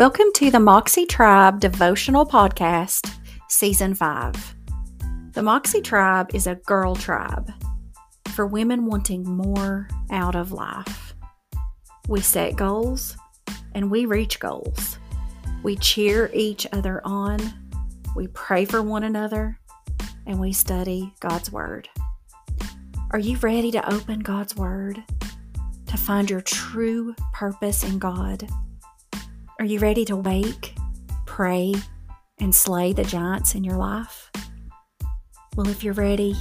Welcome to the Moxie Tribe Devotional Podcast, Season 5. The Moxie Tribe is a girl tribe for women wanting more out of life. We set goals and we reach goals. We cheer each other on, we pray for one another, and we study God's Word. Are you ready to open God's Word to find your true purpose in God? Are you ready to wake, pray, and slay the giants in your life? Well, if you're ready,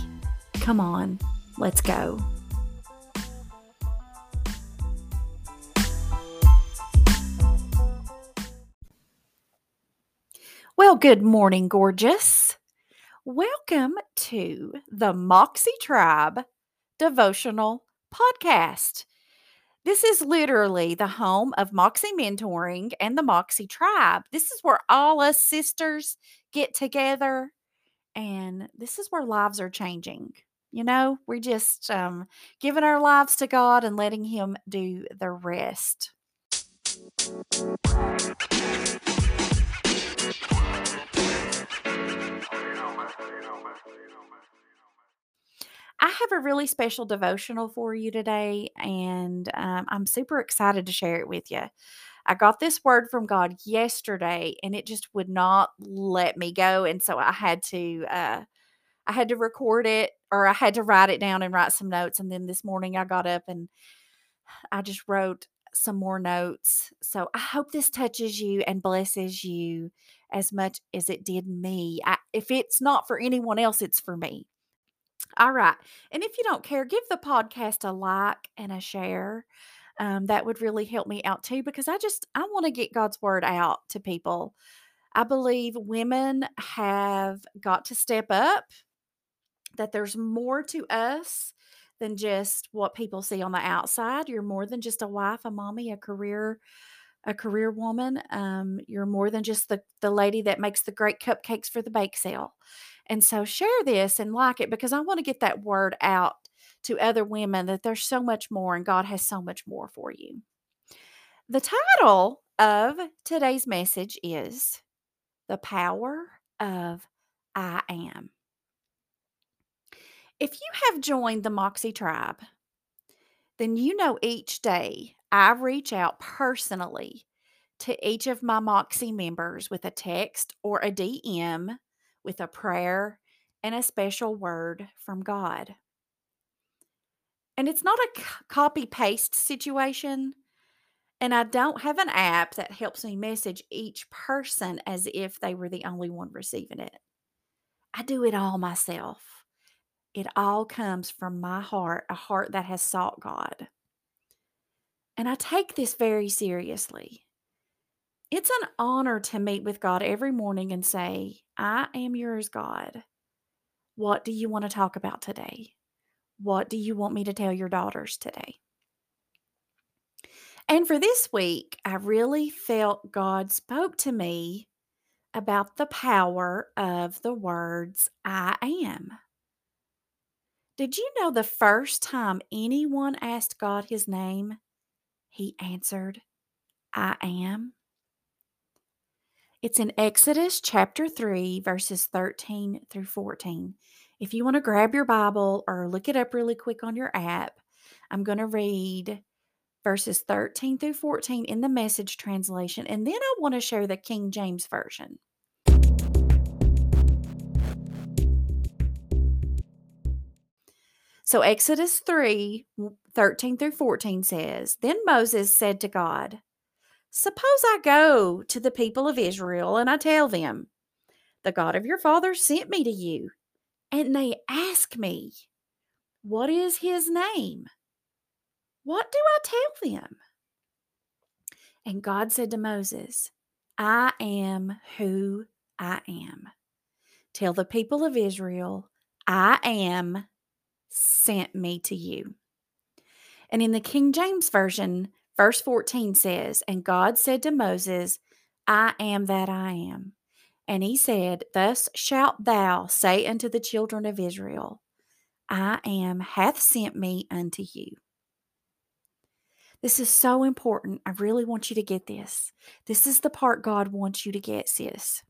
come on, let's go. Well, good morning, gorgeous. Welcome to the Moxie Tribe Devotional Podcast. This is literally the home of Moxie Mentoring and the Moxie Tribe. This is where all us sisters get together, and this is where lives are changing. You know, we're just um, giving our lives to God and letting Him do the rest. I have a really special devotional for you today, and um, I'm super excited to share it with you. I got this word from God yesterday, and it just would not let me go, and so I had to uh, I had to record it, or I had to write it down and write some notes. And then this morning I got up and I just wrote some more notes. So I hope this touches you and blesses you as much as it did me. I, if it's not for anyone else, it's for me. All right. And if you don't care, give the podcast a like and a share. Um, that would really help me out too because I just I want to get God's word out to people. I believe women have got to step up, that there's more to us than just what people see on the outside. You're more than just a wife, a mommy, a career a career woman. Um, you're more than just the the lady that makes the great cupcakes for the bake sale. And so share this and like it because I want to get that word out to other women that there's so much more and God has so much more for you. The title of today's message is The Power of I Am. If you have joined the Moxie tribe, then you know each day I reach out personally to each of my Moxie members with a text or a DM with a prayer and a special word from God. And it's not a copy paste situation. And I don't have an app that helps me message each person as if they were the only one receiving it. I do it all myself. It all comes from my heart, a heart that has sought God. And I take this very seriously. It's an honor to meet with God every morning and say, I am yours, God. What do you want to talk about today? What do you want me to tell your daughters today? And for this week, I really felt God spoke to me about the power of the words I am. Did you know the first time anyone asked God his name, he answered, I am? It's in Exodus chapter 3, verses 13 through 14. If you want to grab your Bible or look it up really quick on your app, I'm going to read verses 13 through 14 in the message translation, and then I want to share the King James Version. So, Exodus 3 13 through 14 says, Then Moses said to God, Suppose I go to the people of Israel and I tell them, The God of your fathers sent me to you, and they ask me, What is his name? What do I tell them? And God said to Moses, I am who I am. Tell the people of Israel, I am sent me to you. And in the King James Version, Verse 14 says, And God said to Moses, I am that I am. And he said, Thus shalt thou say unto the children of Israel, I am hath sent me unto you. This is so important. I really want you to get this. This is the part God wants you to get, sis.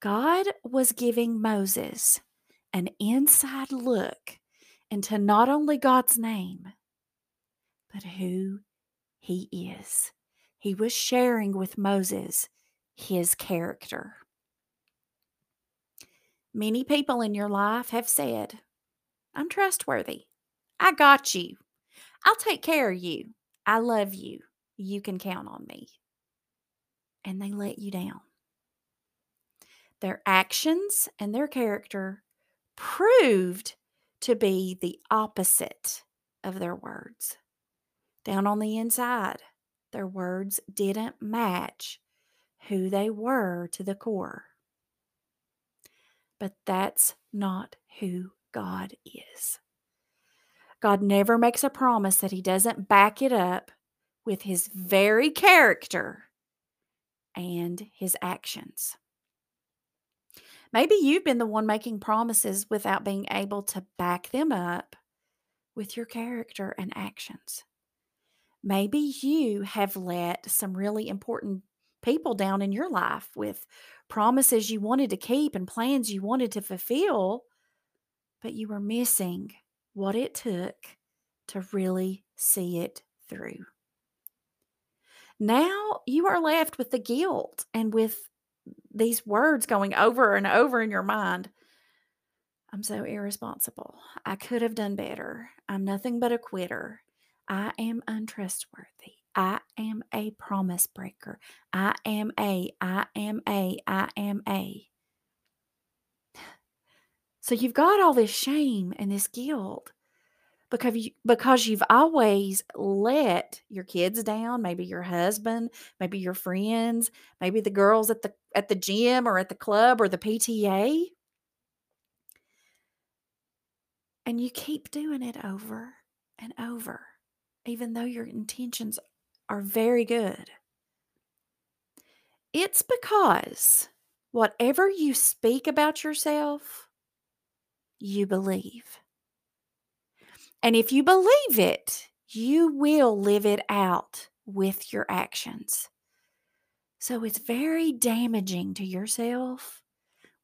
God was giving Moses an inside look into not only God's name, but who he is. He was sharing with Moses his character. Many people in your life have said, I'm trustworthy. I got you. I'll take care of you. I love you. You can count on me. And they let you down. Their actions and their character proved to be the opposite of their words. Down on the inside, their words didn't match who they were to the core. But that's not who God is. God never makes a promise that He doesn't back it up with His very character and His actions. Maybe you've been the one making promises without being able to back them up with your character and actions. Maybe you have let some really important people down in your life with promises you wanted to keep and plans you wanted to fulfill, but you were missing what it took to really see it through. Now you are left with the guilt and with these words going over and over in your mind. I'm so irresponsible. I could have done better. I'm nothing but a quitter. I am untrustworthy. I am a promise breaker. I am a, I am a, I am a. So you've got all this shame and this guilt because you because you've always let your kids down, maybe your husband, maybe your friends, maybe the girls at the at the gym or at the club or the PTA. And you keep doing it over and over, even though your intentions are very good. It's because whatever you speak about yourself, you believe. And if you believe it, you will live it out with your actions. So it's very damaging to yourself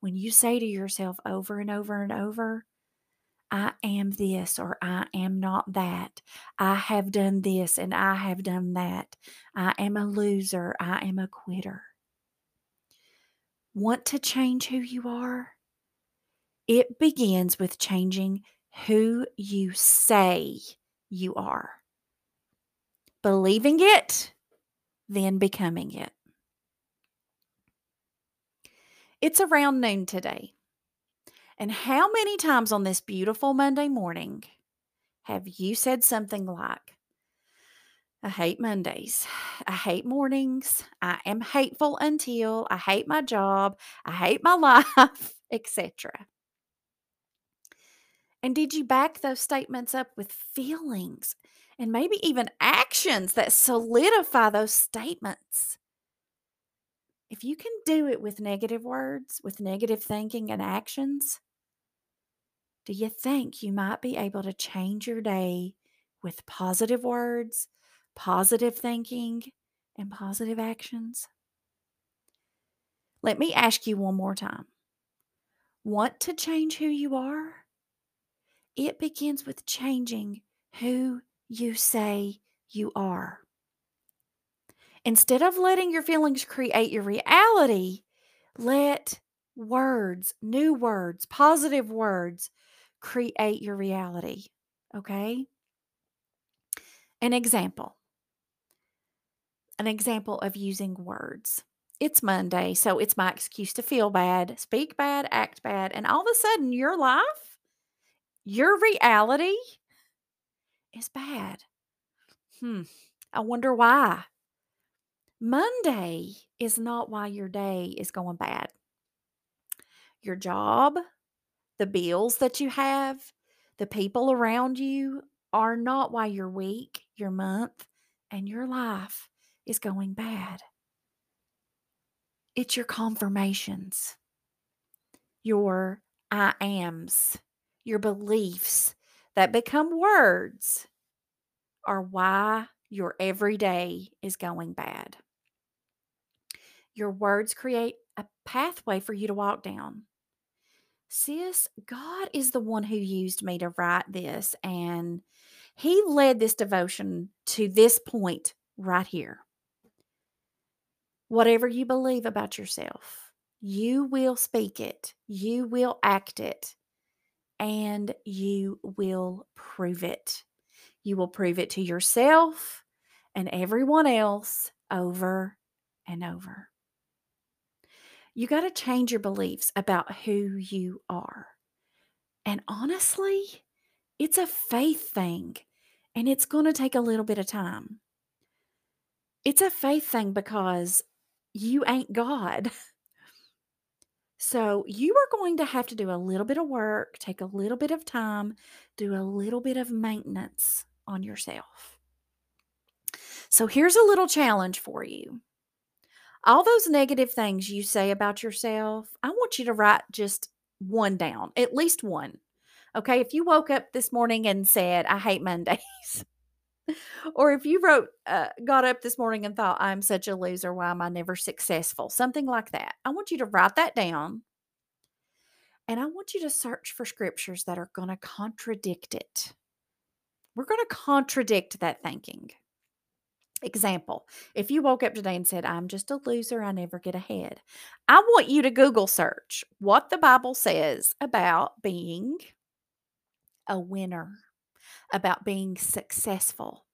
when you say to yourself over and over and over, I am this or I am not that. I have done this and I have done that. I am a loser. I am a quitter. Want to change who you are? It begins with changing who you say you are. Believing it, then becoming it. It's around noon today. And how many times on this beautiful Monday morning have you said something like, I hate Mondays. I hate mornings. I am hateful until I hate my job. I hate my life, etc. And did you back those statements up with feelings and maybe even actions that solidify those statements? If you can do it with negative words, with negative thinking and actions, do you think you might be able to change your day with positive words, positive thinking, and positive actions? Let me ask you one more time. Want to change who you are? It begins with changing who you say you are. Instead of letting your feelings create your reality, let words, new words, positive words create your reality. Okay? An example. An example of using words. It's Monday, so it's my excuse to feel bad, speak bad, act bad, and all of a sudden your life, your reality is bad. Hmm. I wonder why. Monday is not why your day is going bad. Your job, the bills that you have, the people around you are not why your week, your month, and your life is going bad. It's your confirmations, your I ams, your beliefs that become words are why your everyday is going bad. Your words create a pathway for you to walk down. Sis, God is the one who used me to write this, and He led this devotion to this point right here. Whatever you believe about yourself, you will speak it, you will act it, and you will prove it. You will prove it to yourself and everyone else over and over. You got to change your beliefs about who you are. And honestly, it's a faith thing and it's going to take a little bit of time. It's a faith thing because you ain't God. So you are going to have to do a little bit of work, take a little bit of time, do a little bit of maintenance on yourself. So here's a little challenge for you. All those negative things you say about yourself, I want you to write just one down, at least one. Okay. If you woke up this morning and said, I hate Mondays, or if you wrote, uh, got up this morning and thought, I'm such a loser, why am I never successful? Something like that. I want you to write that down. And I want you to search for scriptures that are going to contradict it. We're going to contradict that thinking. Example If you woke up today and said, I'm just a loser, I never get ahead, I want you to Google search what the Bible says about being a winner about being successful.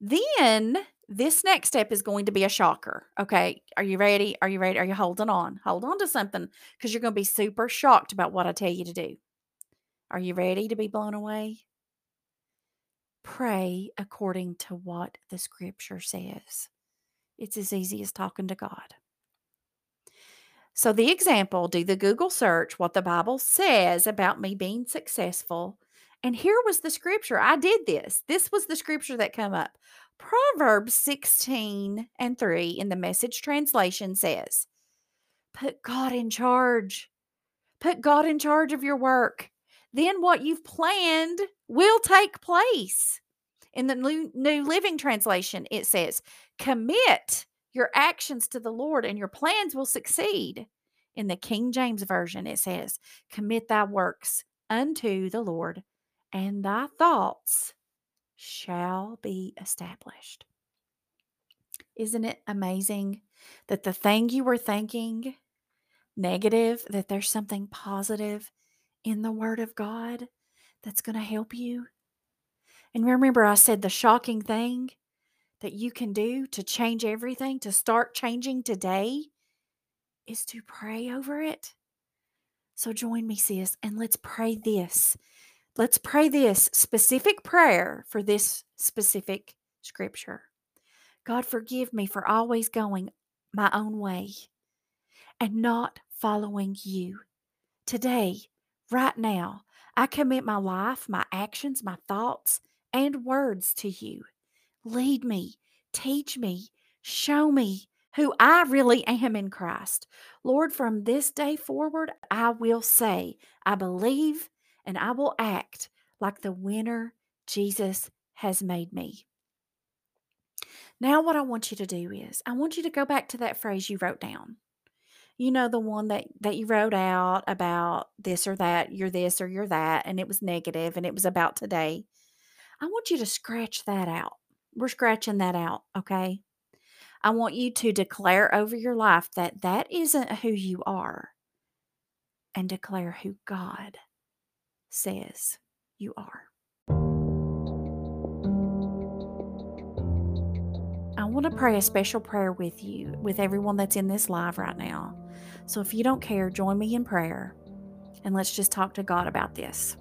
Then this next step is going to be a shocker. Okay. Are you ready? Are you ready? Are you holding on? Hold on to something because you're going to be super shocked about what I tell you to do. Are you ready to be blown away? Pray according to what the scripture says. It's as easy as talking to God. So, the example do the Google search what the Bible says about me being successful and here was the scripture. I did this. This was the scripture that come up. Proverbs 16 and 3 in the message translation says, Put God in charge. Put God in charge of your work. Then what you've planned will take place. In the New, New Living Translation, it says, Commit your actions to the Lord and your plans will succeed. In the King James Version, it says, Commit thy works unto the Lord and thy thoughts shall be established. Isn't it amazing that the thing you were thinking negative, that there's something positive in the Word of God that's going to help you? And remember, I said the shocking thing that you can do to change everything, to start changing today, is to pray over it. So join me, sis, and let's pray this Let's pray this specific prayer for this specific scripture. God, forgive me for always going my own way and not following you. Today, right now, I commit my life, my actions, my thoughts, and words to you. Lead me, teach me, show me who I really am in Christ. Lord, from this day forward, I will say, I believe and I will act like the winner Jesus has made me. Now, what I want you to do is, I want you to go back to that phrase you wrote down. You know, the one that, that you wrote out about this or that, you're this or you're that, and it was negative and it was about today. I want you to scratch that out. We're scratching that out, okay? I want you to declare over your life that that isn't who you are and declare who God says you are. Want to pray a special prayer with you, with everyone that's in this live right now. So if you don't care, join me in prayer and let's just talk to God about this.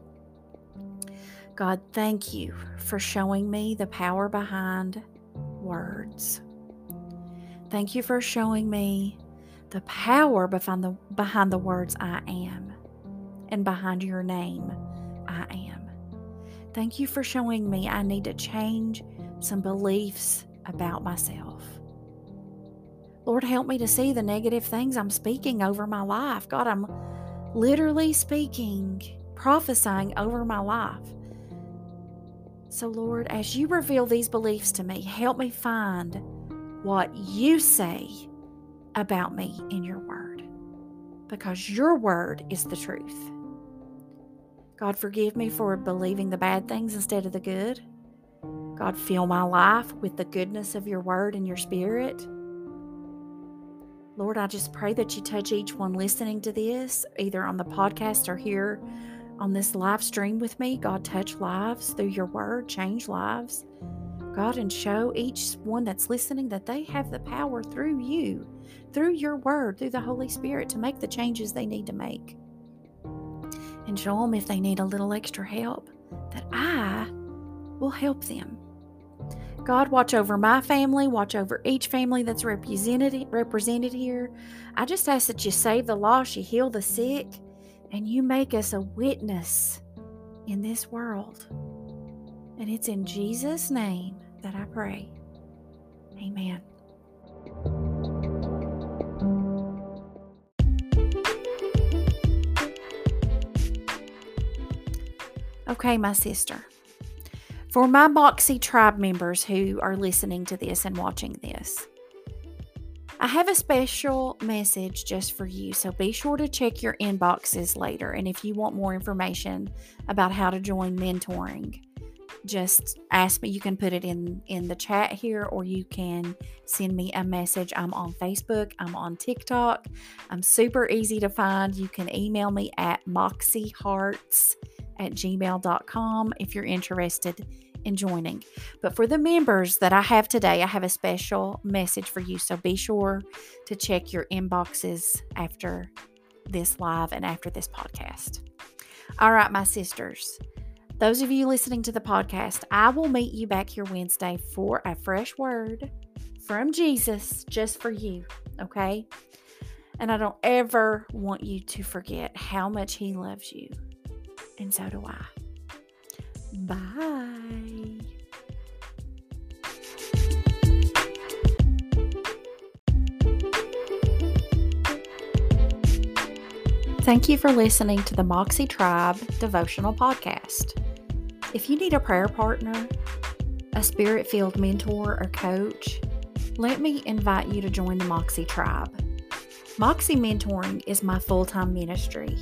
God, thank you for showing me the power behind words. Thank you for showing me the power behind the behind the words I am and behind your name, I am. Thank you for showing me I need to change some beliefs about myself. Lord, help me to see the negative things I'm speaking over my life. God, I'm literally speaking, prophesying over my life. So, Lord, as you reveal these beliefs to me, help me find what you say about me in your word because your word is the truth. God, forgive me for believing the bad things instead of the good. God, fill my life with the goodness of your word and your spirit. Lord, I just pray that you touch each one listening to this, either on the podcast or here on this live stream with me. God, touch lives through your word, change lives. God, and show each one that's listening that they have the power through you, through your word, through the Holy Spirit to make the changes they need to make. And show them if they need a little extra help, that I will help them. God, watch over my family, watch over each family that's represented represented here. I just ask that you save the lost, you heal the sick, and you make us a witness in this world. And it's in Jesus' name that I pray. Amen. Okay, my sister. For my Moxie tribe members who are listening to this and watching this, I have a special message just for you. So be sure to check your inboxes later. And if you want more information about how to join mentoring, just ask me. You can put it in in the chat here, or you can send me a message. I'm on Facebook. I'm on TikTok. I'm super easy to find. You can email me at moxiehearts at gmail.com if you're interested in joining. But for the members that I have today, I have a special message for you. So be sure to check your inboxes after this live and after this podcast. All right, my sisters. Those of you listening to the podcast, I will meet you back here Wednesday for a fresh word from Jesus just for you, okay? And I don't ever want you to forget how much He loves you and so do I. Bye. Thank you for listening to the Moxie Tribe Devotional Podcast. If you need a prayer partner, a spirit filled mentor, or coach, let me invite you to join the Moxie Tribe. Moxie Mentoring is my full time ministry.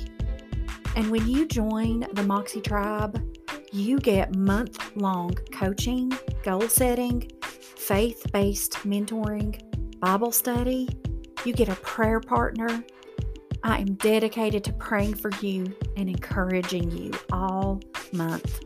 And when you join the Moxie Tribe, you get month long coaching, goal setting, faith based mentoring, Bible study. You get a prayer partner. I am dedicated to praying for you and encouraging you all month